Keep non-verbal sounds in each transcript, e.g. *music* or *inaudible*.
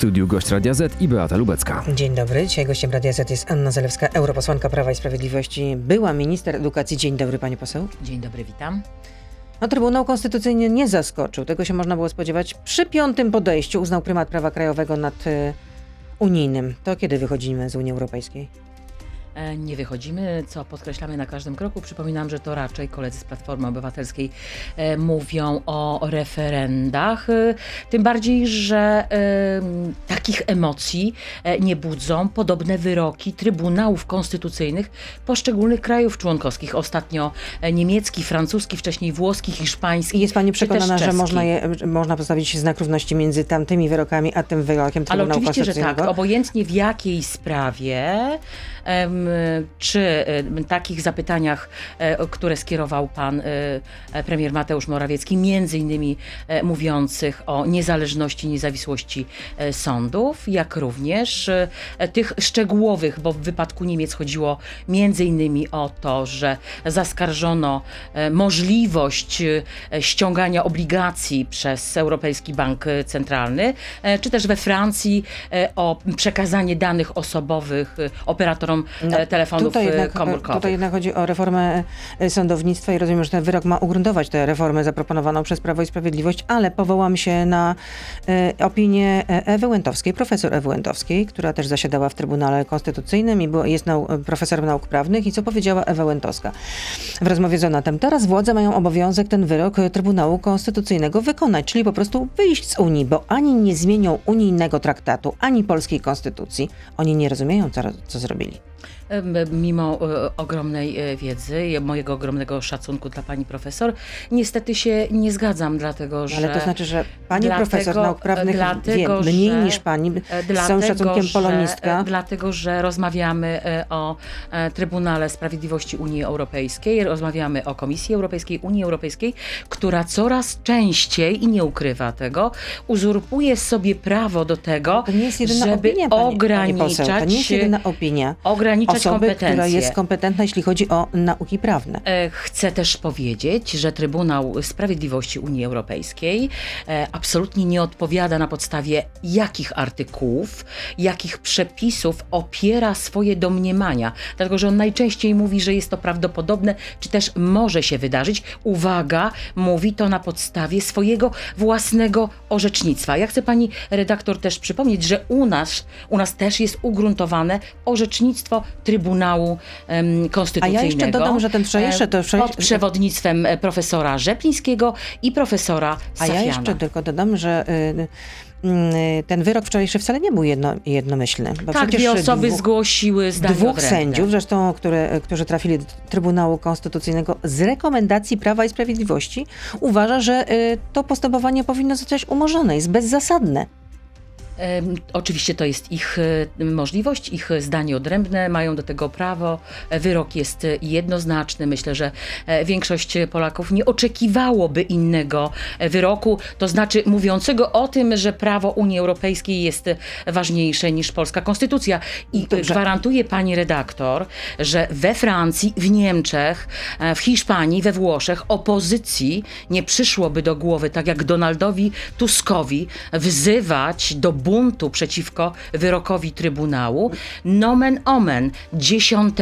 studiu gość Radia Z i Beata Lubecka. Dzień dobry. Dzisiaj gościem Radia Z jest Anna Zalewska, europosłanka Prawa i Sprawiedliwości, była minister edukacji. Dzień dobry, pani poseł. Dzień dobry, witam. No, Trybunał Konstytucyjny nie zaskoczył. Tego się można było spodziewać. Przy piątym podejściu uznał prymat prawa krajowego nad y, unijnym. To kiedy wychodzimy z Unii Europejskiej? E, Nie wychodzimy, co podkreślamy na każdym kroku. Przypominam, że to raczej koledzy z Platformy Obywatelskiej e, mówią o referendach. E, Tym bardziej, że takich emocji nie budzą podobne wyroki Trybunałów Konstytucyjnych poszczególnych krajów członkowskich. Ostatnio niemiecki, francuski, wcześniej włoski, hiszpański. I jest pani przekonana, że można, je, można postawić znak równości między tamtymi wyrokami, a tym wyrokiem Ale Trybunału oczywiście, że tak. Obojętnie w jakiej sprawie, czy takich zapytaniach, e, które skierował pan e, e, premier Mateusz Morawiecki, między innymi mówiących o niezależności, niezawisłości sądów, jak również tych szczegółowych, bo w wypadku Niemiec chodziło między innymi o to, że zaskarżono możliwość ściągania obligacji przez Europejski Bank Centralny, czy też we Francji o przekazanie danych osobowych e, operatorom e, telefonów tutaj e, jednak, komórkowych. Tutaj jednak chodzi o reformę e, sądownictwa i rozumiem, że ten wyrok ma ugruntować tę reformę zaproponowaną przez Prawo i Sprawiedliwość, ale powołam się na e, opinię e, Ewy Łętowskiej, profesor Ewy Łętowskiej, która też zasiadała w Trybunale Konstytucyjnym i jest nau, profesorem nauk prawnych i co powiedziała Ewa Łętowska w rozmowie z Onatem. Teraz władze mają obowiązek ten wyrok e, Trybunału Konstytucyjnego wykonać, czyli po prostu wyjść z Unii, bo ani nie zmienią unijnego traktatu, ani polskiej konstytucji. Oni nie rozumieją, co, co zrobili. Mimo e, ogromnej e, wiedzy i mojego ogromnego szacunku dla pani profesor, niestety się nie zgadzam, dlatego że. Ale to znaczy, że pani Dlatego- profesor nauk prawnych dlatego, wie mniej że- niż pani, E, z Dlatego, całym szacunkiem że, polonistka. e, Dlatego, że rozmawiamy e, o e, Trybunale Sprawiedliwości Unii Europejskiej, rozmawiamy o Komisji Europejskiej, Unii Europejskiej, która coraz częściej, i nie ukrywa tego, uzurpuje sobie prawo do tego, To nie jest jedyna żeby opinia, pani, pani poseł. To nie jest ograniczać, jedyna opinia ograniczać osoby, która jest kompetentna, jeśli chodzi o nauki prawne. E, Chcę też powiedzieć, że Trybunał Sprawiedliwości Unii Europejskiej e, absolutnie nie odpowiada na podstawie jakich artykułów, jakich przepisów opiera swoje domniemania, dlatego że on najczęściej mówi, że jest to prawdopodobne, czy też może się wydarzyć. Uwaga, mówi to na podstawie swojego własnego orzecznictwa. Ja chcę pani redaktor też przypomnieć, że u nas, u nas też jest ugruntowane orzecznictwo Trybunału em, Konstytucyjnego. dodam, że ten wczorajszy- e, to wczoraj- Pod przewodnictwem e, profesora Rzeplińskiego i profesora A Safiana. ja jeszcze tylko dodam, że y, y, ten wyrok wczorajszy wcale nie był jedno, jednomyślny. Bo Tak, dwie osoby dwóch, zgłosiły zdanie Dwóch odrębne. sędziów, zresztą, które, którzy trafili do Trybunału Konstytucyjnego z rekomendacji Prawa i Sprawiedliwości, uważa, że y, to postępowanie powinno zostać umorzone, jest bezzasadne. Oczywiście to jest ich e, możliwość, ich zdanie odrębne, mają do tego prawo. E, Wyrok jest e, jednoznaczny. Myślę, że większość Polaków nie oczekiwałoby innego wyroku, to znaczy mówiącego o tym, że prawo Unii Europejskiej jest ważniejsze niż polska konstytucja. I Dobrze. gwarantuje pani redaktor, że we Francji, w Niemczech, w Hiszpanii, we Włoszech opozycji nie przyszłoby do głowy, tak jak Donaldowi Tuskowi, wzywać do buntu przeciwko wyrokowi Trybunału nomen omen 10.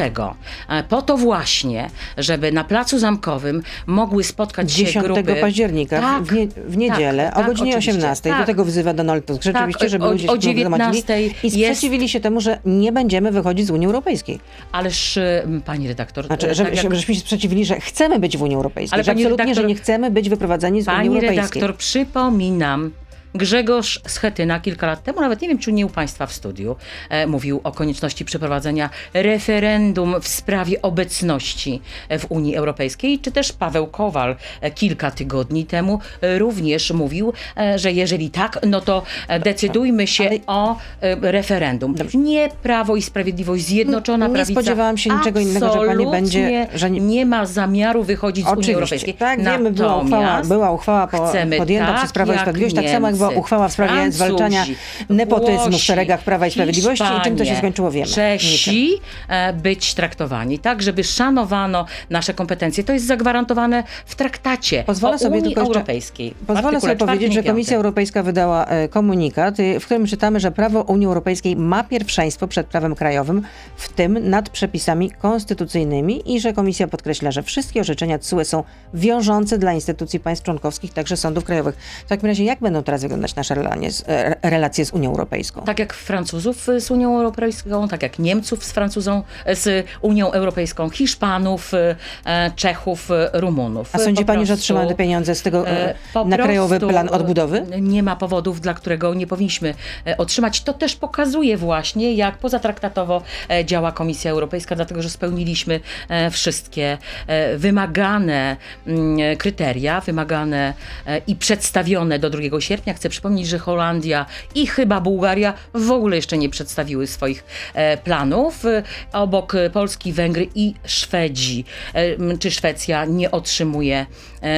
E, Po to właśnie, żeby na Placu Zamkowym mogły spotkać się 10 grupy... października Tak, w, nie, w niedzielę tak, o tak, godzinie oczywiście, 18. Do tak. tego wzywa Donald Tusk. Rzeczywiście, żeby o- ludzie o zgromadzili 19 i sprzeciwili się temu, że nie będziemy wychodzić z Unii Europejskiej. Ależ, pani redaktor... Znaczy, e, że, tak jak- żebyśmy się sprzeciwili, że chcemy być w Unii Europejskiej. Ale że pani absolutnie, że redaktor- nie chcemy być wyprowadzeni z Unii Pani Europejskiej. redaktor, przypominam, Grzegorz Schetyna kilka lat temu, nawet nie wiem, czy nie u Państwa w studiu, e, mówił o konieczności przeprowadzenia referendum w sprawie obecności w Unii Europejskiej, czy też Paweł Kowal e, kilka tygodni temu e, również mówił, e, że jeżeli tak, no to e, decydujmy się ale- o e, referendum. Nie Prawo i Sprawiedliwość, Zjednoczona Nie Prawica. spodziewałam się niczego innego, że pani będzie- że nie- nie ma zamiaru wychodzić z Unii. Europejskiej. Tak, wiemy, była uchwała, była uchwała po, chcemy podjęta tak, przez Prawo i Sprawiedliwość, tak samo jak była uchwała w sprawie Francuzi, zwalczania nepotyzmu w Włosi, szeregach Prawa i Sprawiedliwości i czym to się Hiszpanie, skończyło wiemy. Czesi e, być traktowani tak, żeby szanowano nasze kompetencje. To jest zagwarantowane w traktacie Pozwolę sobie Unii tylko jeszcze- Europejskiej. w Pozwolę sobie powiedzieć, że Komisja. Europejska wydała e, komunikat, y, w którym czytamy, że prawo Unii Europejskiej ma pierwszeństwo przed prawem krajowym, w tym nad przepisami konstytucyjnymi i że Komisja podkreśla, że wszystkie orzeczenia TSUE są wiążące dla instytucji państw członkowskich, także sądów krajowych. W takim razie jak będą teraz wyglądać nasze relacje z, e, relacje z Unią Europejską? Tak jak Francuzów z Unią Europejską, tak jak Niemców z Francuzą, z Unią Europejską, Hiszpanów, e, Czechów, e, Rumunów. A sądzi Po Pani, że prostu, otrzymamy te pieniądze z tego e, e, na krajowy plan odbudowy? e, Nie ma powodów, dla którego nie powinniśmy e, otrzymać. To też pokazuje właśnie, jak pozatraktatowo e, działa Komisja Europejska, dlatego że spełniliśmy e, wszystkie e, wymagane mm, kryteria, wymagane e, i przedstawione do 2 sierpnia. Chcę przypomnieć, że Holandia i chyba Bułgaria w ogóle jeszcze nie przedstawiły swoich e, planów. E, Obok Polski, Węgry i Szwedzi, e, czy Szwecja nie otrzymuje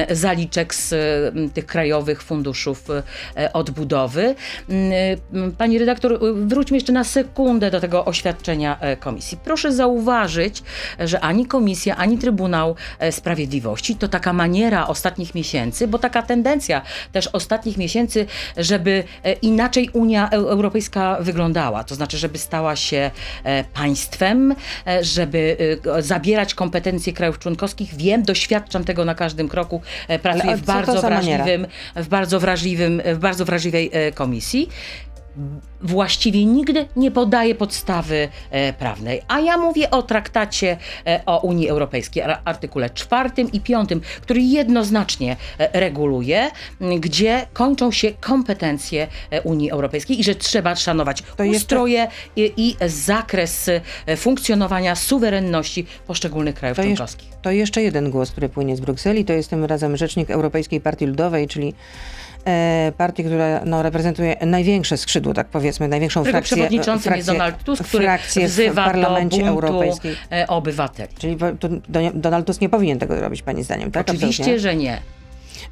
zaliczek z tych krajowych funduszów e, odbudowy. Mm, e, Pani redaktor, e, wróćmy jeszcze na sekundę do tego oświadczenia e, komisji. Proszę zauważyć, że ani komisja, ani Trybunał e, Sprawiedliwości to taka maniera ostatnich miesięcy, bo taka tendencja też ostatnich miesięcy, żeby e, inaczej Unia Eu- Europejska wyglądała. To znaczy, żeby stała się e, państwem, e, żeby e, zabierać kompetencje krajów członkowskich. Wiem, doświadczam tego na każdym kroku. E, Pracuję Ale w bardzo maniera? wrażliwym, w bardzo wrażliwym, w bardzo wrażliwej e, komisji właściwie nigdy nie podaje podstawy e, prawnej. A ja mówię o traktacie e, o Unii Europejskiej, ar- artykule czwartym i piątym, który jednoznacznie e, reguluje, gdzie kończą się kompetencje e, Unii Europejskiej i że trzeba szanować To jeszcze- ustroje i, i zakres e, funkcjonowania suwerenności poszczególnych krajów To, jeszcze, członkowskich. to jeszcze jeden głos, który płynie z Brukseli, to jest tym razem rzecznik Europejskiej Partii Ludowej, czyli partii, która no, reprezentuje największe skrzydło, tak powiedzmy, największą Którego frakcję, przewodniczącym jest frakcję- Donald Tusk, który frakcję w wzywa Parlamencie do buntu Europejskim. e, obywateli. Czyli Donald Tusk nie powinien tego robić, pani zdaniem, tak? Oczywiście, Absolutnie. że nie.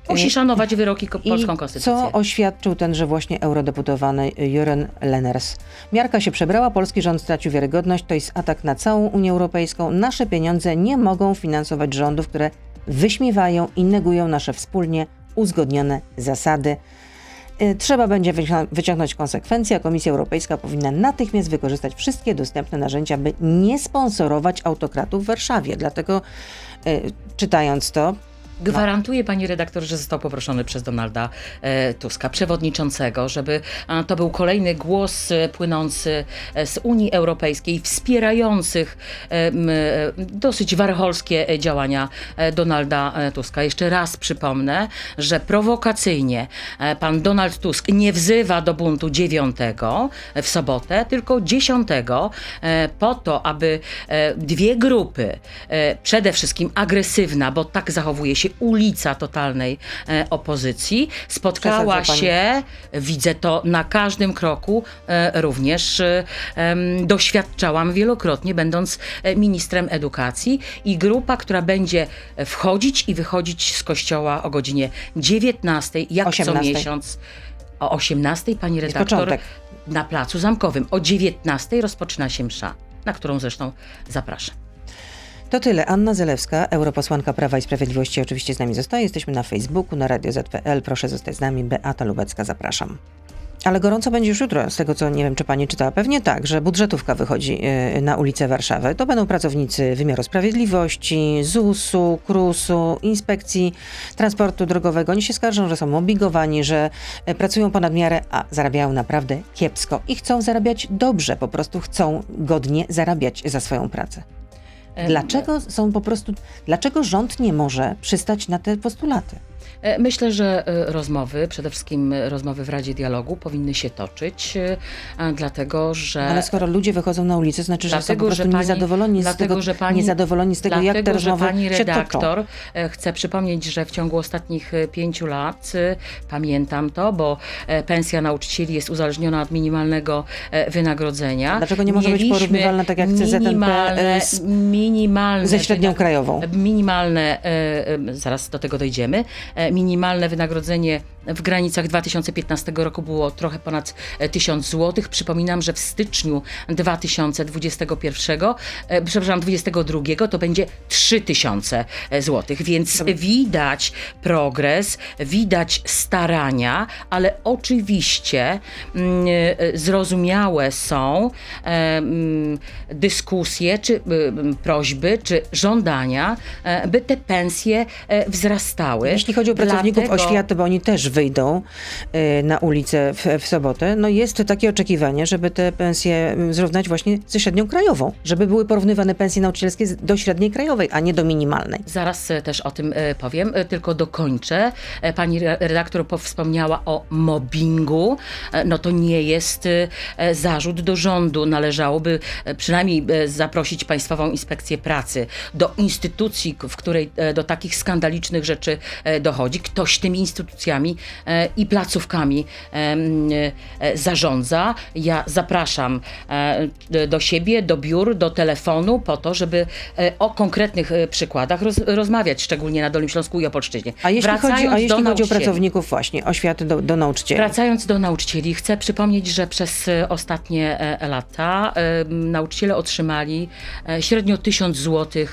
Musi szanować wyroki ko- polską I konstytucję. co oświadczył tenże właśnie eurodeputowany Jürgen Lenners? Miarka się przebrała, polski rząd stracił wiarygodność, to jest atak na całą Unię Europejską. Nasze pieniądze nie mogą finansować rządów, które wyśmiewają i negują nasze wspólnie uzgodnione zasady. Y, Trzeba będzie wycią- wyciągnąć konsekwencje, a Komisja Europejska powinna natychmiast wykorzystać wszystkie dostępne narzędzia, by nie sponsorować autokratów w Warszawie. Dlatego y, czytając to, Gwarantuję pani redaktor, że został poproszony przez Donalda e, Tuska, przewodniczącego, żeby to był kolejny głos e, płynący e, z Unii Europejskiej, wspierających dosyć warholskie działania Donalda Tuska. Jeszcze raz przypomnę, że prowokacyjnie pan Donald Tusk nie wzywa do buntu 9 w sobotę, tylko 10 e, po to, aby dwie grupy, przede wszystkim agresywna, bo tak zachowuje się ulica totalnej e, opozycji, spotkała się, widzę to na każdym kroku, e, również e, doświadczałam wielokrotnie, będąc ministrem edukacji i grupa, która będzie wchodzić i wychodzić z kościoła o godzinie 19, jak 18. co miesiąc. O 18, pani redaktor, na Placu Zamkowym. O 19 rozpoczyna się msza, na którą zresztą zapraszam. To tyle. Anna Zelewska, europosłanka Prawa i Sprawiedliwości, oczywiście z nami zostaje. Jesteśmy na Facebooku, na Radio ZPL. Proszę zostać z nami. Beata Lubecka, zapraszam. Ale gorąco będzie już jutro, z tego co nie wiem, czy pani czytała. Pewnie tak, że budżetówka wychodzi y, na ulicę Warszawy. To będą pracownicy wymiaru sprawiedliwości, ZUS-u, KRUS-u, Inspekcji Transportu Drogowego. Oni się skarżą, że są obligowani, że y, pracują ponad miarę, a zarabiają naprawdę kiepsko. I chcą zarabiać dobrze, po prostu chcą godnie zarabiać za swoją pracę. Dlaczego są po prostu, dlaczego rząd nie może przystać na te postulaty? E, Myślę, że e, rozmowy, przede wszystkim e, rozmowy w Radzie Dialogu powinny się toczyć, dlatego że... Ale skoro ludzie wychodzą na ulicę, znaczy, że są po Dlatego, prostu że pani- niezadowoleni, z dlatego, tego, że pani- niezadowoleni z tego, jak te Dlatego, że rozmowy pani się toczą. redaktor chce przypomnieć, że w ciągu ostatnich pięciu lat, pamiętam to, bo pensja nauczycieli jest uzależniona od minimalnego wynagrodzenia. Dlaczego nie może być porównywalna tak jak minimalne, z- minimalne ze średnią krajową? Minimalne, zaraz do tego dojdziemy, minimalne wynagrodzenie w granicach 2015 roku było trochę ponad 1000 zł. Przypominam, że w styczniu 2021, e, przepraszam, 2022 to będzie 3000 zł, więc widać progres, widać starania, ale oczywiście mm, e, zrozumiałe są e, mm, dyskusje, czy prośby, czy żądania, e, by te pensje e, wzrastały. Jeśli chodzi o pracowników Dlatego- oświaty, bo oni też wyjdą y, na ulicę w, w sobotę, no jest takie oczekiwanie, żeby te pensje y, zrównać właśnie ze średnią krajową, żeby były porównywane pensje nauczycielskie do średniej krajowej, a nie do minimalnej. Zaraz e, też o tym e, powiem, tylko dokończę. Pani re- redaktor po- wspomniała o mobbingu. No to nie jest zarzut do rządu. Należałoby przynajmniej zaprosić Państwową Inspekcję Pracy do instytucji, w której do takich skandalicznych rzeczy e, Ktoś tymi instytucjami e, i placówkami e, e, zarządza. Ja zapraszam do siebie, do biur, do telefonu po to, żeby o konkretnych przykładach roz, rozmawiać, szczególnie na Dolnym Śląsku i Opolszczyźnie. A jeśli chodzi, Wracając a jeśli chodzi o pracowników właśnie, oświaty do, do nauczycieli. Wracając do nauczycieli, chcę przypomnieć, że przez ostatnie lata nauczyciele otrzymali średnio 1000 zł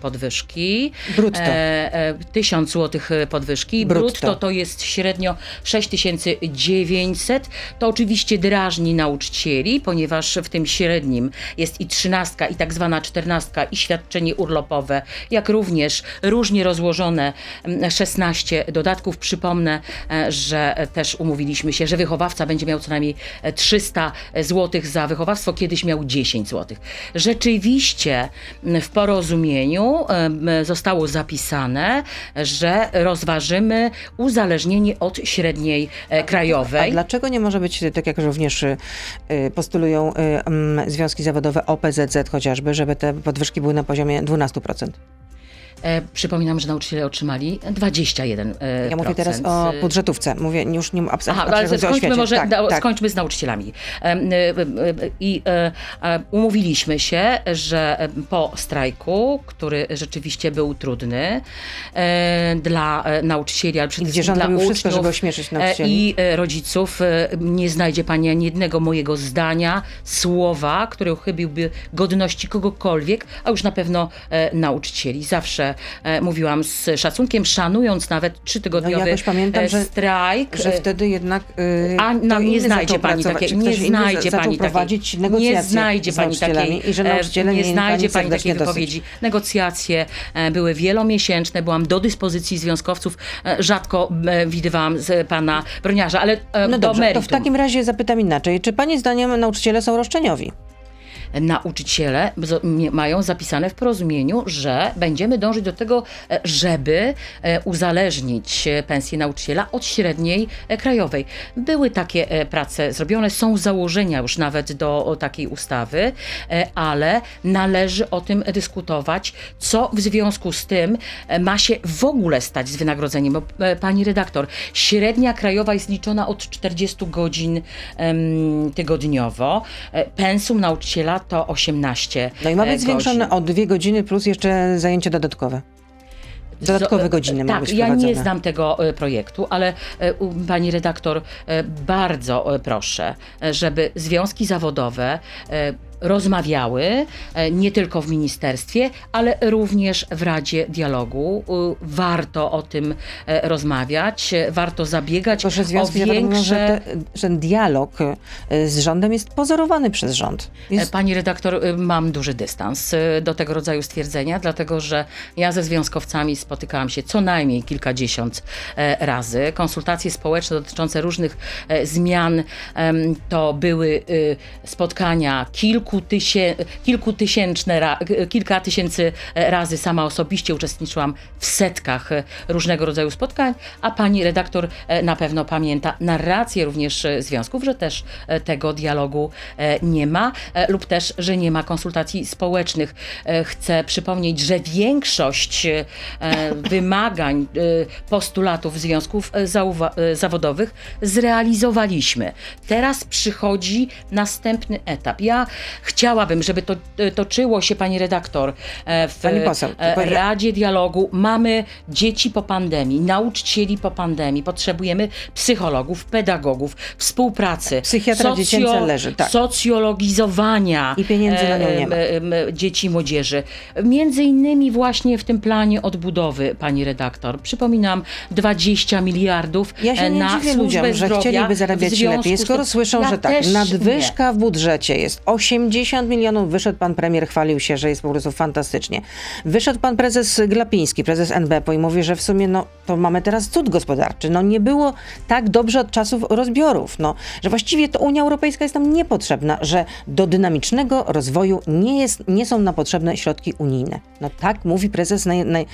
podwyżki. Brutto. E, e, 1000 zł podwyżki. Brutto. Brutto to jest średnio 6900. To oczywiście drażni nauczycieli, ponieważ w tym średnim jest i trzynastka, i tak zwana czternastka, i świadczenie urlopowe, jak również różnie rozłożone mm, 16 dodatków. Przypomnę, e, że też umówiliśmy się, że wychowawca będzie miał co najmniej e, 300 zł za wychowawstwo, kiedyś miał 10 zł. Rzeczywiście mm, w porozumieniu em, zostało zapisane, że rozważymy uzależnienie od średniej e, A krajowej. dlaczego nie może być, tak jak również y, postulują związki zawodowe OPZZ chociażby, żeby te podwyżki były na poziomie 12%? E, przypominam, że nauczyciele otrzymali 21%. E, Ja mówię teraz o budżetówce. Mówię już nie abs- Aha, ale skończmy może, Tak, da, tak. skończmy z nauczycielami. Y, y, y, I e, umówiliśmy się, że po strajku, który rzeczywiście był trudny dla nauczycieli, ale przede wszystkim dla robił wszystko, uczniów żeby ośmieszyć nauczycieli. i rodziców, nie znajdzie pani ani jednego mojego zdania, słowa, które uchybiłby godności kogokolwiek, a już na pewno nauczycieli. Zawsze e, mówiłam z szacunkiem, szanując nawet trzytygodniowy No pamiętam, e, że- strajk. Że e, wtedy jednak y, a nam nie znajdzie pani takiej, nie znajdzie pani takiej, negocjacje nie znajdzie pani takiej, i że e, nauczyciele nie znajdzie pani takiej dosyć. wypowiedzi. Negocjacje e, były wielomiesięczne, byłam do dyspozycji związkowców, e, rzadko e, widywałam z pana broniarza, ale e, No do dobrze, to meritum. w takim razie zapytam inaczej. Czy pani zdaniem nauczyciele są roszczeniowi? Nauczyciele mają zapisane w porozumieniu, że będziemy dążyć do tego, e, żeby e, uzależnić e, pensję nauczyciela od średniej krajowej. Były takie prace zrobione, są założenia już nawet do takiej ustawy, ale należy o tym dyskutować, co w związku z tym ma się w ogóle stać z wynagrodzeniem. Bo, Pani redaktor, średnia krajowa jest liczona od 40 godzin tygodniowo. Pensum nauczyciela to 18 No i ma e, być zwiększone o dwie godziny plus jeszcze zajęcie dodatkowe. Dodatkowe godziny ma tak, być ja nie znam tego e, projektu, ale e, pani redaktor, bardzo proszę, żeby związki zawodowe rozmawiały e, nie tylko w ministerstwie, ale również w Radzie Dialogu. Warto o tym e, rozmawiać, e, warto zabiegać że o związki zawodowe mówią, większe... że, te, że dialog z rządem jest pozorowany przez rząd. Jest, Pani redaktor, mam duży dystans do tego rodzaju stwierdzenia, dlatego że ja ze związkowcami spotykałam się co najmniej kilkadziesiąt razy. Konsultacje społeczne dotyczące różnych zmian to były spotkania kilkutysie, kilkutysięczne, ra- k- kilka tysięcy e, razy. Sama osobiście uczestniczyłam w setkach e, różnego rodzaju spotkań, a pani redaktor e, na pewno pamięta narrację również związków, że też tego dialogu nie ma lub też, że nie ma konsultacji społecznych. Chcę przypomnieć, że większość wymagań, postulatów związków zawodowych zrealizowaliśmy. Teraz przychodzi następny etap. Ja chciałabym, żeby to e, toczyło się, pani redaktor, e, w Pani poseł, e, Radzie Dialogu. Mamy dzieci po pandemii, nauczycieli po pandemii, potrzebujemy psychologów, pedagogów, współpracy. Psychiatra dziecięca leży, tak. Socjologizowania I pieniędzy na nią nie ma. dzieci i młodzieży. Między innymi właśnie w tym planie odbudowy, pani redaktor. Przypominam, 20 miliardów Ja się nie na dziwię ludziom, że chcieliby zarabiać lepiej, skoro słyszą, Ja że tak, nadwyżka w budżecie jest 80 milionów, wyszedł pan premier, chwalił się, że jest po prostu fantastycznie. Wyszedł pan prezes Glapiński, prezes NBP i mówi, że w sumie no, to mamy teraz cud gospodarczy. No nie było tak dobrze od czasów rozbiorów, no, że właściwie to Unia Europejska jest nam niepotrzebna, że do dynamicznego rozwoju nie, jest, nie są nam potrzebne środki unijne. No tak mówi prezes naj, naj,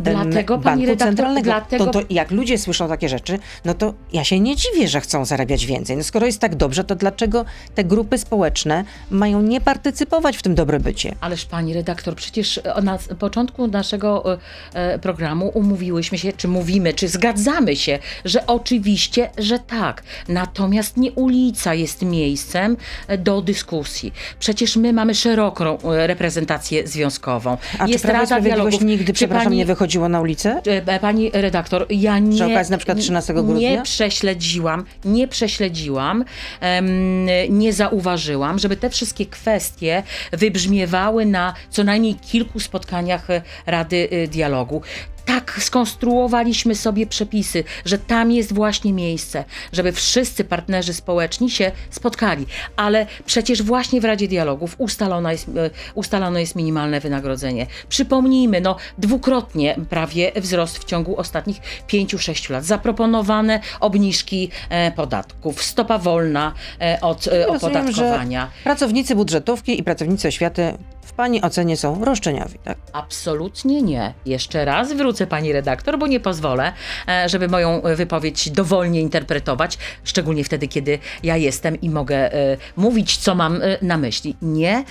Dlatego, Banku redaktor, Centralnego. dlatego- To, to jak ludzie słyszą takie rzeczy, no to ja się nie dziwię, że chcą zarabiać więcej. No skoro jest tak dobrze, to dlaczego te grupy społeczne mają nie partycypować w tym dobrobycie? Ależ pani redaktor, przecież e, na początku naszego e, e, programu umówiłyśmy się, czy mówimy, czy zgadzamy się, że oczywiście, że tak. Natomiast nie ulica jest miejscem do dyskusji. Przecież my mamy szeroką reprezentację związkową. A czy jest Prawo i Rada Dialogów. nigdy, Czy przepraszam, pani- nie wychodziło na ulicę? Pani redaktor, ja nie. okazji na przykład 13 grudnia? Nie prześledziłam, nie prześledziłam, em, nie zauważyłam, żeby te wszystkie kwestie wybrzmiewały na co najmniej kilku spotkaniach e, Rady e, Dialogu. Tak skonstruowaliśmy sobie przepisy, że tam jest właśnie miejsce, żeby wszyscy partnerzy społeczni się spotkali. Ale przecież właśnie w Radzie Dialogów ustalona jest, e, ustalone jest minimalne wynagrodzenie. Przypomnijmy, no dwukrotnie prawie wzrost w ciągu ostatnich 5-6 lat. Zaproponowane obniżki e, podatków, stopa wolna e, od Rozumiem, opodatkowania. że pracownicy budżetówki i pracownicy oświaty pani ocenie są roszczeniowi, tak? Absolutnie nie. Jeszcze raz wrócę pani redaktor, bo nie pozwolę, e, żeby moją e, wypowiedź dowolnie interpretować, szczególnie wtedy, kiedy ja jestem i mogę e, mówić, co mam na myśli. Nie.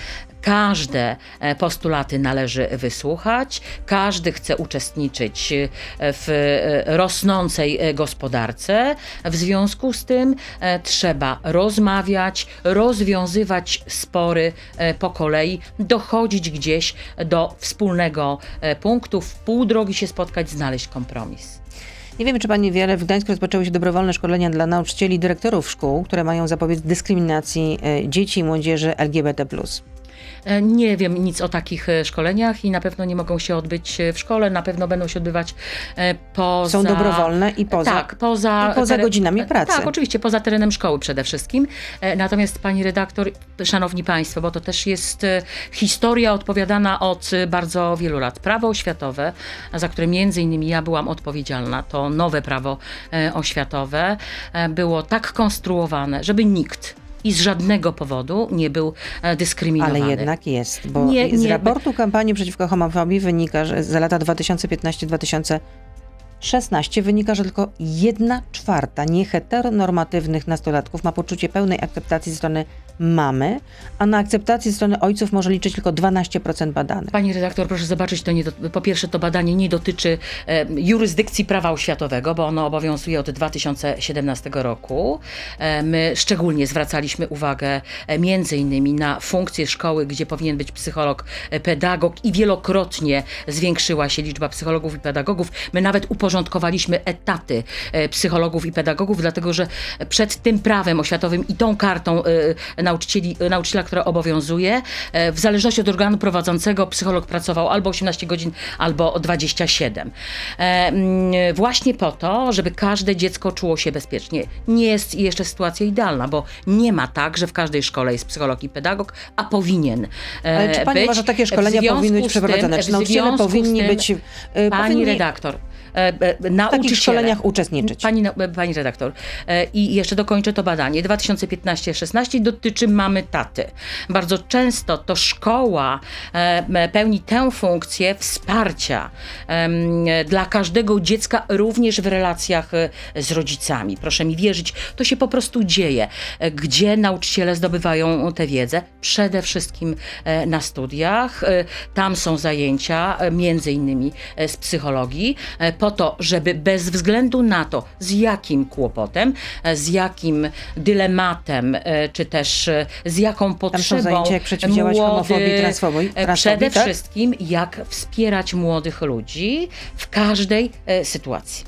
Każde e, postulaty należy wysłuchać, każdy chce uczestniczyć e, w e, rosnącej gospodarce. W związku z tym trzeba rozmawiać, rozwiązywać spory po kolei, dochodzić gdzieś do wspólnego punktu, w pół drogi się spotkać, znaleźć kompromis. Nie wiemy, czy pani wie, ale w Gdańsku rozpoczęły się dobrowolne szkolenia dla nauczycieli i dyrektorów szkół, które mają zapobiec dyskryminacji dzieci i młodzieży LGBT+. E, Nie wiem nic o takich e, szkoleniach i na pewno nie mogą się odbyć e, w szkole, na pewno będą się odbywać poza... Są dobrowolne i poza- Tak, poza... poza godzinami pracy. Tak, oczywiście, poza terenem szkoły przede wszystkim. Natomiast pani redaktor, szanowni państwo, bo to też jest historia odpowiadana od bardzo wielu lat. Prawo oświatowe, za które między innymi ja byłam odpowiedzialna, to nowe prawo oświatowe, było tak konstruowane, żeby nikt i z żadnego powodu nie był e, dyskryminowany. Ale jednak jest, bo Nie, z nie, raportu kampanii przeciwko homofobii wynika, że za lata 2015-2016 wynika, że tylko jedna czwarta nieheteronormatywnych nastolatków ma poczucie pełnej akceptacji ze strony mamy, a na akceptację strony ojców może liczyć tylko 12% badanych. Pani redaktor, proszę zobaczyć, to nie do, po pierwsze to badanie nie dotyczy e, jurysdykcji prawa oświatowego, bo ono obowiązuje od 2017 roku. E, my szczególnie zwracaliśmy uwagę e, między innymi na funkcję szkoły, gdzie powinien być psycholog, e, pedagog i wielokrotnie zwiększyła się liczba psychologów i pedagogów. My nawet uporządkowaliśmy etaty e, psychologów i pedagogów, dlatego że przed tym prawem oświatowym i tą kartą e, nauczycieli, nauczyciela, która obowiązuje, e, w zależności od organu prowadzącego psycholog pracował albo 18 godzin, albo 27. E, Właśnie po to, żeby każde dziecko czuło się bezpiecznie. Nie jest jeszcze sytuacja idealna, bo nie ma tak, że w każdej szkole jest psycholog i pedagog, a powinien e, Ale czy pani być. uważa, że takie szkolenia powinny być przeprowadzone? Czy nauczyciele powinni tym, być... Pani powinni redaktor, e, e, w takich szkoleniach uczestniczyć? Pani, na- pani redaktor, e, i jeszcze dokończę to badanie. 2015-16 dotyczy mamy taty. Bardzo często to szkoła e, pełni tę funkcję wsparcia dla każdego dziecka, również w relacjach e, z rodzicami. Proszę mi wierzyć, to się po prostu dzieje. E, Gdzie nauczyciele zdobywają tę wiedzę? Przede wszystkim e, na studiach. E, Tam są zajęcia, e, między innymi e, z psychologii, e, po po to, żeby bez względu na to, z jakim kłopotem, e, z jakim dylematem, e, czy też e, z jaką potrzebą zajęcia, jak przeciwdziałać homofobii, młody- e, transfobii, Przede tak? wszystkim, jak wspierać młodych ludzi w każdej sytuacji.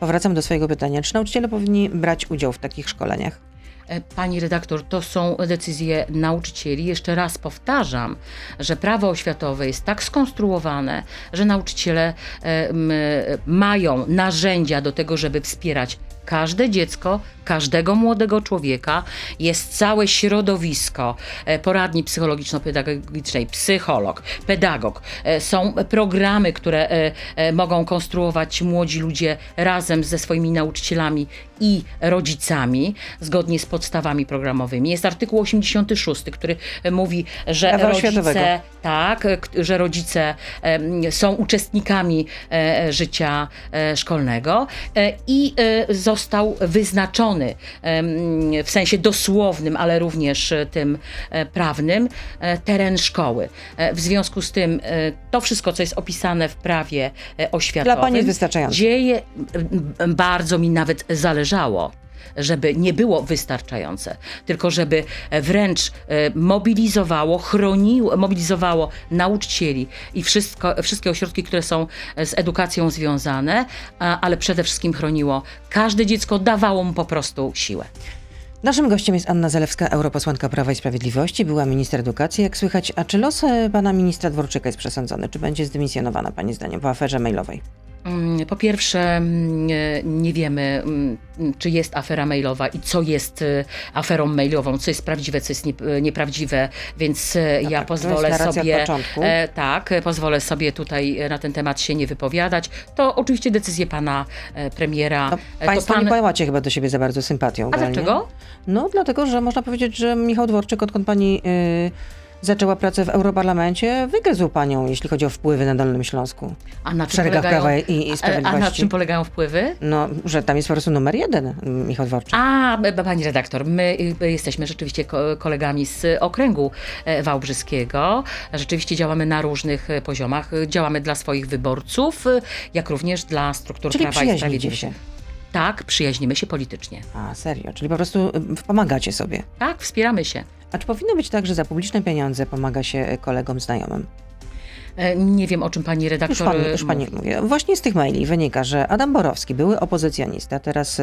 Powracam do swojego pytania. Czy nauczyciele powinni brać udział w takich szkoleniach? E, Pani redaktor, to są decyzje nauczycieli. Jeszcze raz powtarzam, że prawo oświatowe jest tak skonstruowane, że nauczyciele e, mają narzędzia do tego, żeby wspierać każde dziecko, każdego młodego człowieka. Jest całe środowisko e, poradni psychologiczno-pedagogicznej, psycholog, pedagog. E, Są programy, które e, mogą konstruować młodzi ludzie razem ze swoimi nauczycielami i rodzicami, zgodnie z podstawami programowymi. Jest artykuł 86, który mówi, że Prawa rodzice. Tak, e, że rodzice em, są uczestnikami e, życia e, szkolnego e, i e, został wyznaczony w sensie dosłownym, ale również e, tym e, prawnym e, teren szkoły. E, W związku z tym e, to wszystko, co jest opisane w prawie e, oświatowym, Dla pani jest wystarczające. dzieje, bardzo mi nawet zależało żeby nie było wystarczające, tylko żeby e, wręcz e, mobilizowało, chroniło, mobilizowało nauczycieli i wszystko, wszystkie ośrodki, które są e, z edukacją związane, ale przede wszystkim chroniło każde dziecko, dawało mu po prostu siłę. Naszym gościem jest Anna Zalewska, europosłanka Prawa i Sprawiedliwości, była minister edukacji. Jak słychać, a czy los pana ministra Dworczyka jest przesądzony? Czy będzie zdymisjonowana, pani zdaniem, po aferze mailowej? Mm, Po pierwsze, mm, nie wiemy, mm, czy jest afera mailowa i co jest e, aferą mailową, co jest prawdziwe, co jest e, nieprawdziwe, więc e, ja tak, pozwolę sobie. Tak, pozwolę sobie tutaj na ten temat się nie wypowiadać. To oczywiście decyzje pana premiera. No, państwo pan... nie pojmacie chyba do siebie za bardzo sympatią. A generalnie. dlaczego? No dlatego, że można powiedzieć, że Michał Dworczyk, odkąd pani y, zaczęła pracę w Europarlamencie, wygryzł panią, jeśli chodzi o wpływy na Dolnym Śląsku. A na W czym polegają... Prawa i, i a, a Sprawiedliwości. na czym polegają wpływy? No, że tam jest po prostu numer jeden, Michał Dworczyk. A, pani redaktor, my y, jesteśmy rzeczywiście ko- kolegami z okręgu e, wałbrzyskiego. Rzeczywiście działamy na różnych e, poziomach. Działamy dla swoich wyborców, e, jak również dla struktur Czyli Prawa i Sprawiedliwości. się. Tak, przyjaźnimy się politycznie. A, serio, czyli po prostu y, pomagacie sobie. Tak, wspieramy się. A czy powinno być tak, że za publiczne pieniądze pomaga się y, kolegom, znajomym? E, Nie wiem, o czym pani Już redaktor pani, e, już pani mówi. mówię. Właśnie z tych maili wynika, że Adam Borowski, były opozycjonista, teraz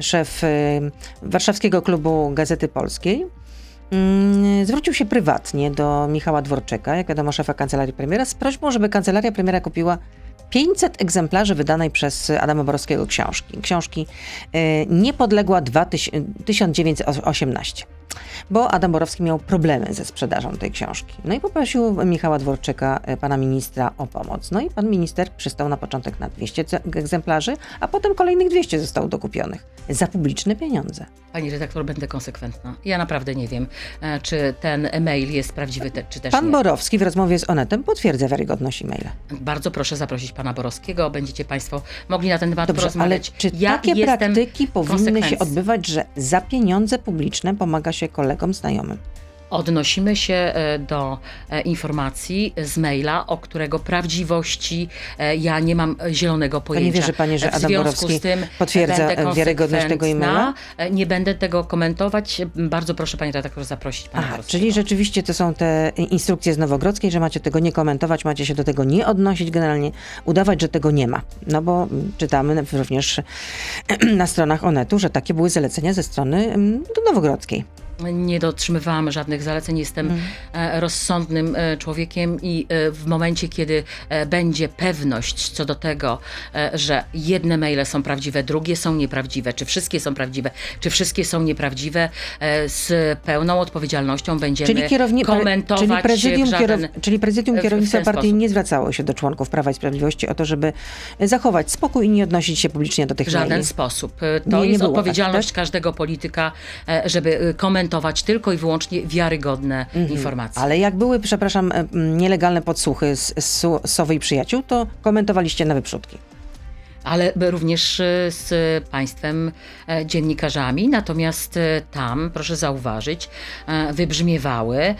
szef Warszawskiego Klubu Gazety Polskiej, mm, zwrócił się prywatnie do Michała Dworczyka, jak wiadomo szefa kancelarii premiera, z prośbą, żeby kancelaria premiera kupiła 500 egzemplarzy wydanej przez Adama Borowskiego książki. Książki Niepodległa 2000 1918. Bo Adam Borowski miał problemy ze sprzedażą tej książki. No i poprosił Michała Dworczyka, y, pana ministra, o pomoc. No i pan minister przystał na początek na 200 ce- egzemplarzy, a potem kolejnych 200 zostało dokupionych. Za publiczne pieniądze. Pani redaktor, będę konsekwentna. Ja naprawdę nie wiem, e, czy ten e-mail jest prawdziwy, czy też Pan nie. Borowski w rozmowie z Onetem potwierdza wiarygodność e-maila. Bardzo proszę zaprosić pana Borowskiego. Będziecie państwo mogli na ten temat Dobrze, ale porozmawiać. czy ja takie praktyki powinny się odbywać, że za pieniądze publiczne pomaga się kolegom, znajomym? Odnosimy się e, do e, informacji z maila, o którego prawdziwości e, ja nie mam zielonego pojęcia. wierzy pani, że W Adam związku Borowski z tym potwierdza, wiarygodność tego e-maila? Nie będę tego komentować. Bardzo proszę pani redaktor zaprosić pana Aha, Borowskiego. czyli rzeczywiście to są te instrukcje z Nowogrodzkiej, że macie tego nie komentować, macie się do tego nie odnosić generalnie, udawać, że tego nie ma. No bo czytamy również *clears throat* na stronach Onetu, że takie były zalecenia ze strony mm, Nowogrodzkiej. Nie dotrzymywałam żadnych zaleceń, jestem Mm. e, rozsądnym e, człowiekiem i e, w momencie, kiedy będzie pewność co do tego, że jedne maile są prawdziwe, drugie są nieprawdziwe, czy wszystkie są prawdziwe, czy wszystkie są nieprawdziwe, z pełną odpowiedzialnością będziemy Czyli, kierowni, komentować czyli prezydium, żaden, kierow, czyli prezydium kierownictwa partii sposób. nie zwracało się do członków Prawa i Sprawiedliwości o to, żeby zachować spokój i nie odnosić się publicznie do tych W żaden maili. sposób. To Nie, nie jest tak, odpowiedzialność tak? każdego polityka, żeby e, tylko i wyłącznie wiarygodne informacje. Ale jak były, przepraszam, nielegalne podsłuchy z, z Sowy i Przyjaciół, to komentowaliście na wyprzódki. Ale również e, z państwem e, dziennikarzami. Natomiast e, tam, proszę zauważyć, wybrzmiewały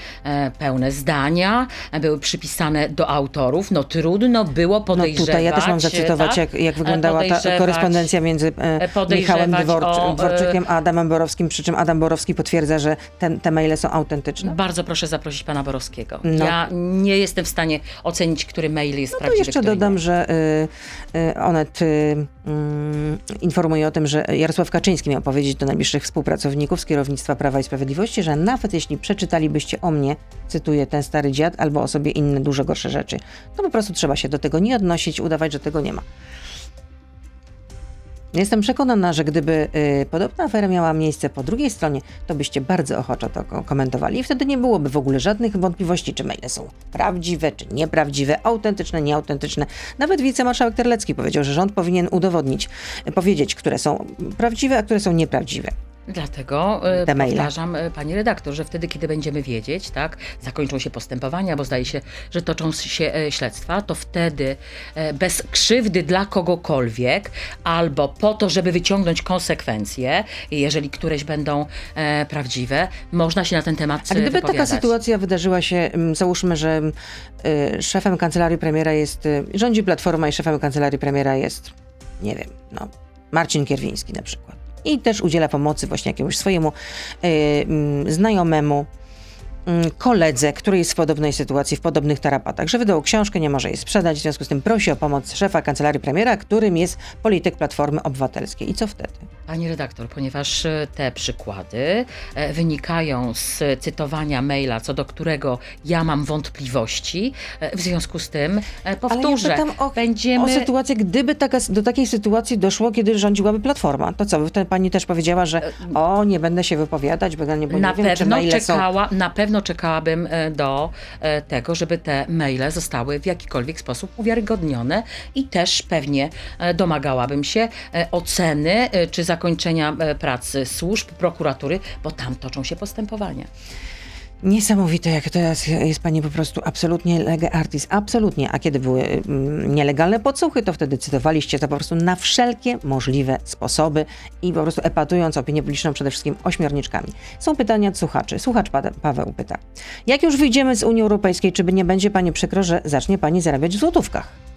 pełne zdania, były przypisane do autorów. No trudno było podejrzewać. No tutaj ja też mam zacytować, tak? jak, jak wyglądała ta korespondencja między Michałem Dworczy, o, Dworczykiem a Adamem Borowskim, przy czym Adam Borowski potwierdza, że ten, te maile są autentyczne. Bardzo proszę zaprosić pana Borowskiego. No. Ja nie jestem w stanie ocenić, który mail jest no prawdziwy. To jeszcze dodam, nie. że y, y, Onet y, Mm, informuje o tym, że Jarosław Kaczyński miał powiedzieć do najbliższych współpracowników z kierownictwa Prawa i Sprawiedliwości, że nawet jeśli przeczytalibyście o mnie, cytuję ten stary dziad, albo o sobie inne duże gorsze rzeczy, to po prostu trzeba się do tego nie odnosić, udawać, że tego nie ma. Jestem przekonana, że gdyby y, podobna afera miała miejsce po drugiej stronie, to byście bardzo ochoczo to komentowali i wtedy nie byłoby w ogóle żadnych wątpliwości, czy maile są prawdziwe, czy nieprawdziwe, autentyczne, nieautentyczne. Nawet wicemarszałek Terlecki powiedział, że rząd powinien udowodnić, powiedzieć, które są prawdziwe, a które są nieprawdziwe. Dlatego e, Te powtarzam, e, pani redaktor, że wtedy, kiedy będziemy wiedzieć, tak, zakończą się postępowania, bo zdaje się, że toczą się e, śledztwa, to wtedy bez krzywdy dla kogokolwiek, albo po to, żeby wyciągnąć konsekwencje, jeżeli któreś będą prawdziwe, można się na ten temat A gdyby taka sytuacja wydarzyła się, załóżmy, że szefem kancelarii premiera jest, rządzi Platforma i szefem kancelarii premiera jest, nie wiem, no, Marcin Kierwiński na przykład i też udziela pomocy właśnie jakiemuś swojemu znajomemu, Mm, koledze, który jest w podobnej sytuacji, w podobnych tarapatach, że wydał książkę, nie może jej sprzedać, w związku z tym prosi o pomoc szefa kancelarii premiera, którym jest polityk Platformy Obywatelskiej. I co wtedy? Pani redaktor, ponieważ e, te przykłady e, wynikają z cytowania maila, co do którego ja mam wątpliwości, e, w związku z tym powtórzę, Ale ja o, będziemy... o sytuację, gdyby taka, do takiej sytuacji doszło, kiedy rządziłaby Platforma, to co, pani też powiedziała, że o, nie będę się wypowiadać, bo nie, bo na nie wiem, pewno czekała, Na pewno pewno czekałabym e, do e, tego, żeby te maile zostały w jakikolwiek sposób uwiarygodnione i też pewnie e, domagałabym się oceny czy zakończenia pracy służb, prokuratury, bo tam toczą się postępowania. Niesamowite, jak teraz jest pani po prostu absolutnie lege artis. Absolutnie. A kiedy były mm, nielegalne podsłuchy, to wtedy cytowaliście to po prostu na wszelkie możliwe sposoby i po prostu epatując opinię publiczną przede wszystkim ośmiorniczkami. Są pytania od słuchaczy. Słuchacz Paweł pyta. Jak już wyjdziemy z Unii Europejskiej, czy nie będzie pani przykro, że zacznie pani zarabiać w złotówkach?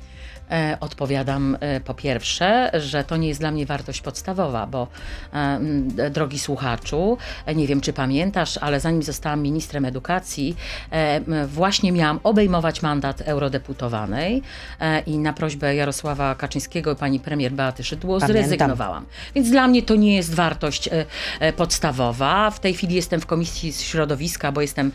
E, odpowiadam e, po pierwsze, że to nie jest dla mnie wartość podstawowa, bo e, drogi słuchaczu, nie wiem czy pamiętasz, ale zanim zostałam ministrem edukacji, właśnie miałam obejmować mandat eurodeputowanej i na prośbę Jarosława Kaczyńskiego i pani premier Beaty Szydło Pamiętam. zrezygnowałam. Więc dla mnie to nie jest wartość podstawowa. W tej chwili jestem w Komisji Środowiska, bo jestem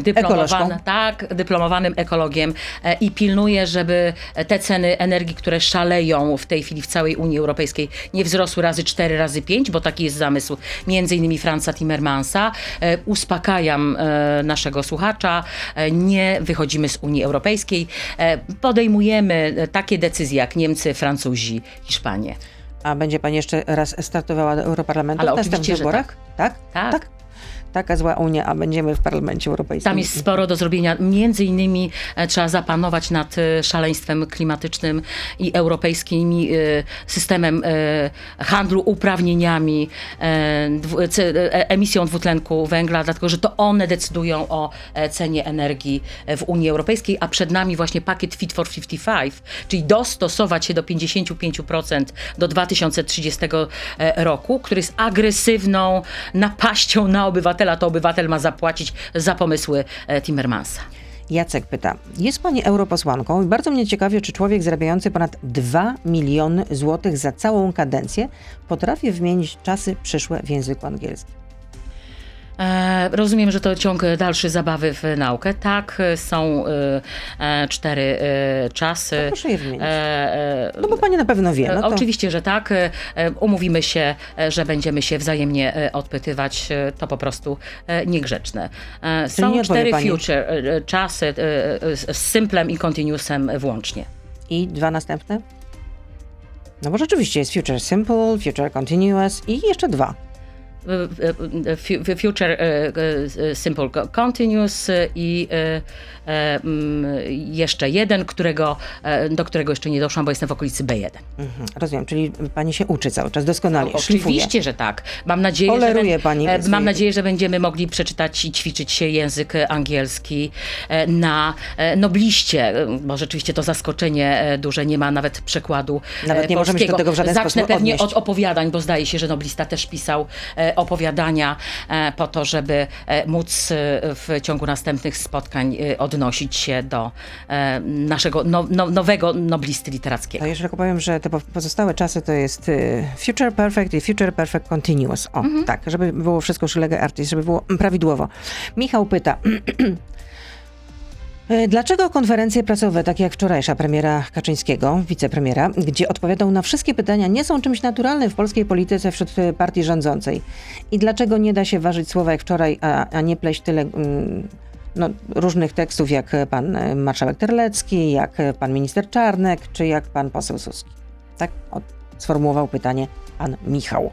dyplomowana, tak, dyplomowanym ekologiem i pilnuję, żeby te ceny ceny energii, które szaleją w tej chwili w całej Unii Europejskiej, nie wzrosły razy 4, razy 5, bo taki jest zamysł między innymi Franza Timmermansa. E, uspokajam e, naszego słuchacza, e, nie wychodzimy z Unii Europejskiej, podejmujemy takie decyzje jak Niemcy, Francuzi, Hiszpanie. A będzie pani jeszcze raz startowała do Europarlamentu Ale w następnych wyborach? Tak. tak? tak? tak? Taka zła Unia, a będziemy w Parlamencie Europejskim. Tam jest sporo do zrobienia. Między innymi e, trzeba zapanować nad e, szaleństwem klimatycznym i europejskim e, systemem handlu uprawnieniami, emisją dwutlenku węgla, dlatego że to one decydują o cenie energii w Unii Europejskiej, a przed nami właśnie pakiet Fit for 55, czyli dostosować się do 55% do 2030 roku, który jest agresywną napaścią na obywateli obywatela, to obywatel ma zapłacić za pomysły e, Timmermansa. Jacek pyta, jest pani europosłanką i bardzo mnie ciekawi, czy człowiek zarabiający ponad 2 miliony złotych za całą kadencję potrafi wymienić czasy przyszłe w języku angielskim. E, rozumiem, że to ciąg dalszy zabawy w naukę. Tak, są e, cztery e, czasy. To proszę je wymienić. no bo pani na pewno wie. No to... Oczywiście, że tak. Umówimy się, że będziemy się wzajemnie odpytywać. To po prostu niegrzeczne. Są nie cztery pani... future czasy z simplem i continuousem włącznie. I dwa następne? No bo rzeczywiście jest future simple, future continuous i jeszcze dwa. Future Simple Continuous i mm, jeszcze jeden, którego, do którego jeszcze nie doszłam, bo jestem w okolicy B1. Mhm, rozumiem, czyli pani się uczy cały czas doskonale, no, Oczywiście, że tak. Mam nadzieję, Poleruje że, pani mam nadzieję, że będziemy mogli przeczytać i ćwiczyć się język angielski na nobliście, bo rzeczywiście to zaskoczenie duże, nie ma nawet przekładu Nawet nie możemy się do tego w żaden Zacznę sposób pewnie odnieść. od opowiadań, bo zdaje się, że noblista też pisał opowiadania po to, żeby móc w ciągu następnych spotkań odnosić się do naszego no, no, nowego noblisty literackiego. To jeszcze tylko powiem, że te pozostałe czasy to jest Future Perfect i Future Perfect Continuous. O, Mhm. tak, żeby było wszystko szylege artis, żeby było prawidłowo. Michał pyta... *clears throat* Y, Dlaczego konferencje prasowe, takie jak wczorajsza premiera Kaczyńskiego, wicepremiera, gdzie odpowiadał na wszystkie pytania, nie są czymś naturalnym w polskiej polityce wśród y, partii rządzącej? I dlaczego nie da się ważyć słowa jak wczoraj, a, a nie pleść tyle mm, no, różnych tekstów jak pan y, marszałek Terlecki, jak pan minister Czarnek, czy jak pan poseł Suski? Tak sformułował pytanie pan Michał.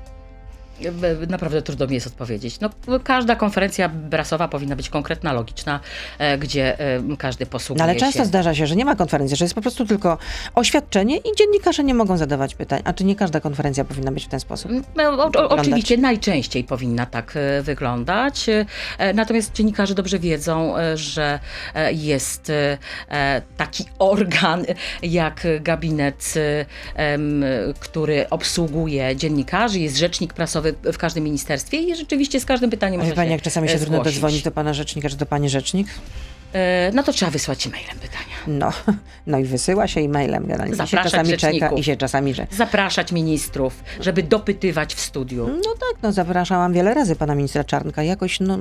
Naprawdę trudno mi jest odpowiedzieć. No, każda konferencja prasowa powinna być konkretna, logiczna, e, gdzie e, każdy posługuje No ale często się... zdarza się, że nie ma konferencji, że jest po prostu tylko oświadczenie i dziennikarze nie mogą zadawać pytań. A czy nie każda konferencja powinna być w ten sposób? No, o, o, oczywiście najczęściej powinna tak e, wyglądać. Natomiast dziennikarze dobrze wiedzą, że jest taki organ jak gabinet, który obsługuje dziennikarzy, jest rzecznik prasowy w każdym ministerstwie i rzeczywiście z każdym pytaniem można pani, jak czasami się e, trudno zgłosić. dodzwonić do pana rzecznika, czy do pani rzecznik? E, No to trzeba wysłać e-mailem pytania. No, *laughs* no i wysyła się e-mailem generalnie. I się Zapraszać czasami czeka i się czasami, że... Zapraszać ministrów, żeby dopytywać w studiu. No tak, no zapraszałam wiele razy pana ministra Czarnka. Jakoś no,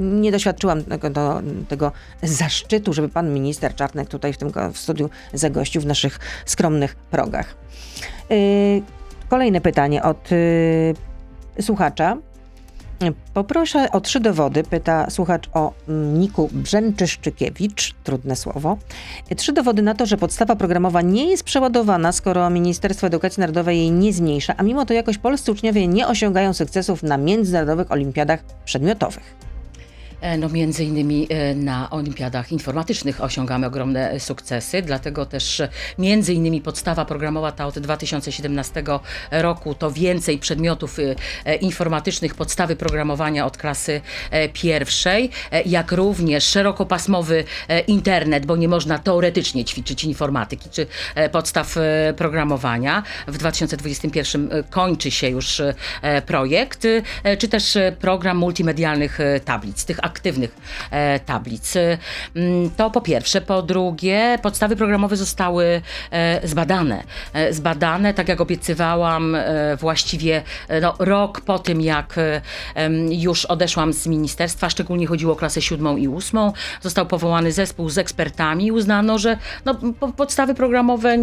nie doświadczyłam tego, do, tego zaszczytu, żeby pan minister Czarnek tutaj w tym w studiu zagościł w naszych skromnych progach. Yy, kolejne pytanie od yy, słuchacza. Poproszę o trzy dowody, pyta słuchacz o mm, niku Brzęczyszczykiewicz, trudne słowo. Trzy dowody na to, że podstawa programowa nie jest przeładowana, skoro Ministerstwo Edukacji Narodowej jej nie zmniejsza, a mimo to jakoś polscy uczniowie nie osiągają sukcesów na międzynarodowych olimpiadach przedmiotowych. E, No między innymi e, na olimpiadach informatycznych osiągamy ogromne sukcesy, dlatego też e, między innymi podstawa programowa ta od 2017 roku to więcej przedmiotów informatycznych, podstawy programowania od klasy pierwszej, jak również szerokopasmowy internet, bo nie można teoretycznie ćwiczyć informatyki czy podstaw programowania. W 2021 kończy się już projekt, czy też program multimedialnych tablic, tych aktywnych e, tablic. E, mm, To po pierwsze. Po drugie, podstawy programowe zostały e, zbadane. Zbadane, tak jak obiecywałam, właściwie no, rok po tym, jak już odeszłam z ministerstwa, szczególnie chodziło o klasę siódmą i ósmą, został powołany zespół z ekspertami i uznano, że no, po- podstawy programowe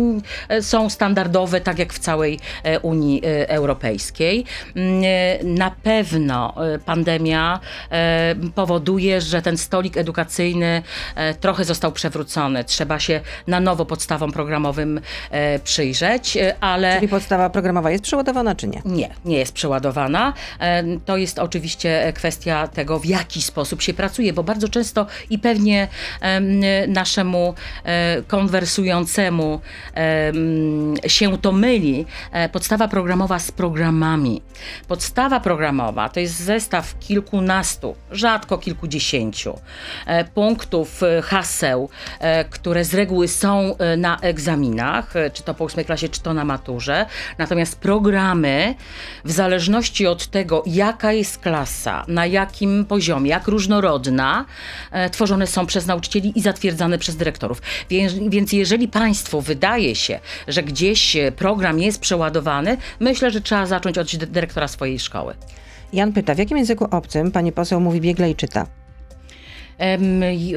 są standardowe, tak jak w całej Unii Europejskiej. Mm, Na pewno pandemia e, powoduje, że ten stolik edukacyjny e, trochę został przewrócony. Trzeba się na nowo podstawom programowym e, przyjrzeć, e, ale... Czyli podstawa programowa jest przeładowana, czy nie? Nie, nie jest przeładowana. To jest oczywiście kwestia tego, w jaki sposób się pracuje, bo bardzo często i pewnie em, naszemu konwersującemu em, się to myli podstawa programowa z programami. Podstawa programowa to jest zestaw kilkunastu, rzadko kilkudziesięciu e, punktów, e, haseł, e, które z reguły są na egzaminach, czy to po ósmej klasie, czy to na maturze. Natomiast programy, w zależności od tego, jaka jest klasa, na jakim poziomie, jak różnorodna, tworzone są przez nauczycieli i zatwierdzane przez dyrektorów. Więc, jeżeli Państwu wydaje się, że gdzieś program jest przeładowany, myślę, że trzeba zacząć od dy- dyrektora swojej szkoły. Jan pyta, w jakim języku obcym pani poseł mówi biegle i czyta?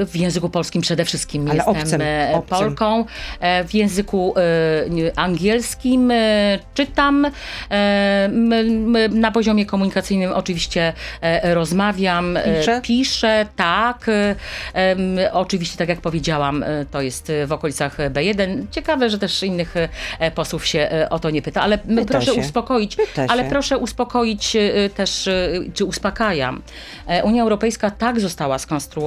W języku polskim przede wszystkim Ale jestem obcym, e, obcym. Polką. E, W języku e, angielskim czytam. Na poziomie komunikacyjnym oczywiście rozmawiam. Pisze? Piszę, tak. Oczywiście, tak jak powiedziałam, to jest w okolicach B1. Ciekawe, że też innych posłów się o to nie pyta, ale Pyta proszę się. uspokoić, Pyta ale się. proszę uspokoić też, czy uspokajam. Unia Europejska tak została skonstruowana,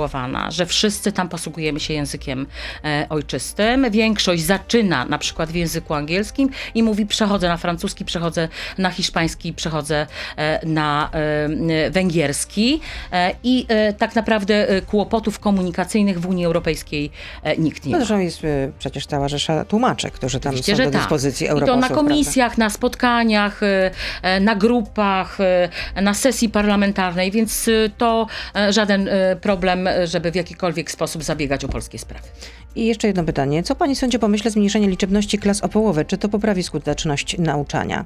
że wszyscy tam posługujemy się językiem e, ojczystym. Większość zaczyna na przykład w języku angielskim i mówi przechodzę na francuski, przechodzę na hiszpański, przechodzę e, na e, węgierski E, i e, tak naprawdę e, kłopotów komunikacyjnych w Unii Europejskiej nikt nie No ma. zresztą jest przecież cała rzesza tłumaczy, którzy tam Oczywiście, są do tak. dyspozycji I to europosłów. na prawda? komisjach, na spotkaniach, na grupach, na sesji parlamentarnej, więc to żaden problem, żeby w jakikolwiek sposób zabiegać o polskie sprawy. I jeszcze jedno pytanie. Co pani sądzi o pomyśle zmniejszenia liczebności klas o połowę? Czy to poprawi skuteczność nauczania?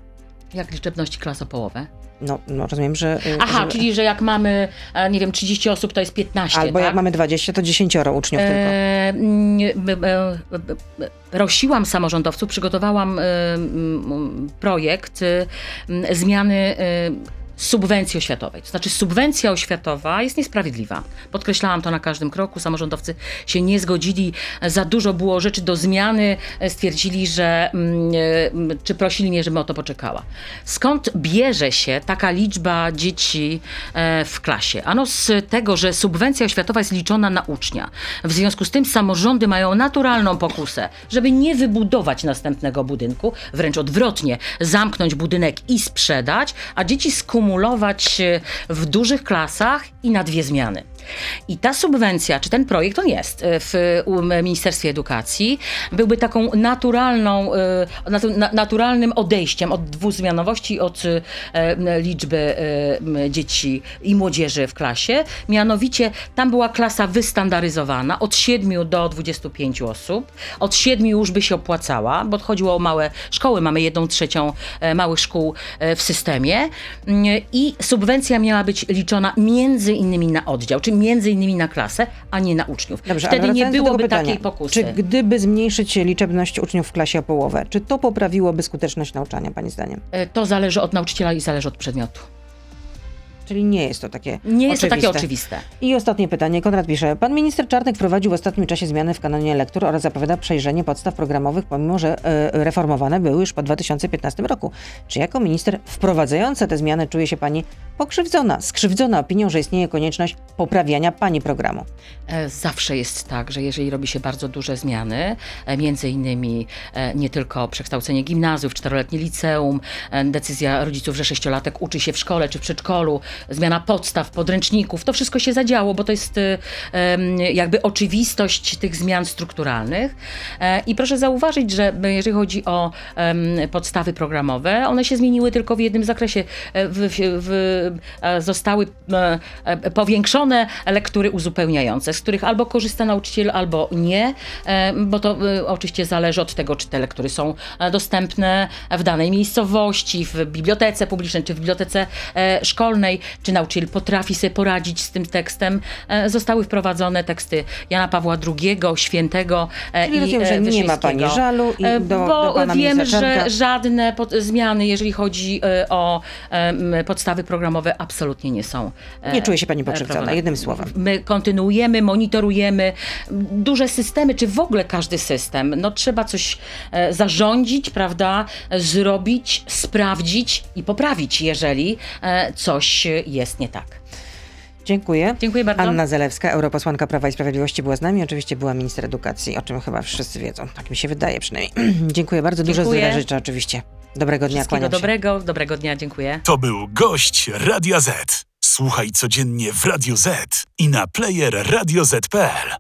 Jak liczebności klas o połowę? No, no rozumiem, że... y, Aha, że... czyli że jak mamy, e, nie wiem, 30 osób, to jest 15, Albo tak? jak mamy 20, to 10 uczniów tylko. E, b- b- Prosiłam samorządowców, przygotowałam e, projekt e, zmiany e, subwencji oświatowej. To znaczy subwencja oświatowa jest niesprawiedliwa. Podkreślałam to na każdym kroku. Samorządowcy się nie zgodzili. Za dużo było rzeczy do zmiany. Stwierdzili, że mm, e, czy prosili mnie, żebym o to poczekała. Skąd bierze się taka liczba dzieci e, w klasie? Ano z tego, że subwencja oświatowa jest liczona na ucznia. W związku z tym samorządy mają naturalną pokusę, żeby nie wybudować następnego budynku, wręcz odwrotnie, zamknąć budynek i sprzedać, a dzieci skumulować e, w dużych klasach i na dwie zmiany. I ta subwencja, czy ten projekt, on jest e, w Ministerstwie Edukacji, byłby taką naturalną, e, natu- na- naturalnym odejściem od dwuzmianowości, od e, liczby dzieci i młodzieży w klasie. Mianowicie tam była klasa wystandaryzowana od 7 do 25 osób. Od 7 już by się opłacała, bo chodziło o małe szkoły. Mamy jedną trzecią małych szkół w systemie. Mm, I subwencja miała być liczona między innymi na oddział, czy między innymi na klasę, a nie na uczniów. Dobrze, Wtedy nie byłoby pytania, takiej pokusy. Czy gdyby zmniejszyć liczebność uczniów w klasie o połowę, czy to poprawiłoby skuteczność nauczania, pani zdaniem? E, To zależy od nauczyciela i zależy od przedmiotu. Czyli nie jest to takie Nie jest to takie oczywiste. oczywiste. I ostatnie pytanie. Konrad pisze. Pan minister Czarnek wprowadził w ostatnim czasie zmiany w kanonie lektur oraz zapowiada przejrzenie podstaw programowych, pomimo że e, reformowane były już po 2015 roku. Czy jako minister wprowadzająca te zmiany czuje się pani pokrzywdzona, skrzywdzona opinią, że istnieje konieczność poprawiania pani programu? E, Zawsze jest tak, że jeżeli robi się bardzo duże zmiany, e, między innymi nie tylko przekształcenie gimnazjów, czteroletnie liceum, decyzja rodziców, że sześciolatek uczy się w szkole czy w przedszkolu, zmiana podstaw, podręczników, to wszystko się zadziało, bo to jest em, jakby oczywistość tych zmian strukturalnych. E, I proszę zauważyć, że jeżeli chodzi o podstawy programowe, one się zmieniły tylko w jednym zakresie. E, W, w, e, zostały powiększone lektury uzupełniające, z których albo korzysta nauczyciel, albo nie, bo to e, oczywiście zależy od tego, czy te lektury są dostępne w danej miejscowości, w bibliotece publicznej, czy w bibliotece szkolnej, czy nauczyciel potrafi sobie poradzić z tym tekstem. E, Zostały wprowadzone teksty Jana Pawła II, świętego e, Czyli i rozumiem, że nie ma pani żalu i E, do, Bo do pana wiem, że żadne pod, zmiany, jeżeli chodzi o podstawy programowe, absolutnie nie są. Nie czuje się pani pokrzywdzona, jednym słowem. My kontynuujemy, monitorujemy duże systemy, czy w ogóle każdy system. No trzeba coś zarządzić, prawda, zrobić, sprawdzić i poprawić, jeżeli coś jest nie tak. Dziękuję. Dziękuję bardzo. Anna Zalewska, europosłanka Prawa i Sprawiedliwości była z nami. Oczywiście była minister edukacji, o czym chyba wszyscy wiedzą. Tak mi się wydaje przynajmniej. *clears throat* Dziękuję bardzo. Dużo Dziękuję. zdrowia życzę oczywiście. Dobrego dnia, Wszystkiego dobrego, dobrego dnia, dziękuję. To był gość Radia Z. Słuchaj codziennie w Radio Z i na player radioz.pl.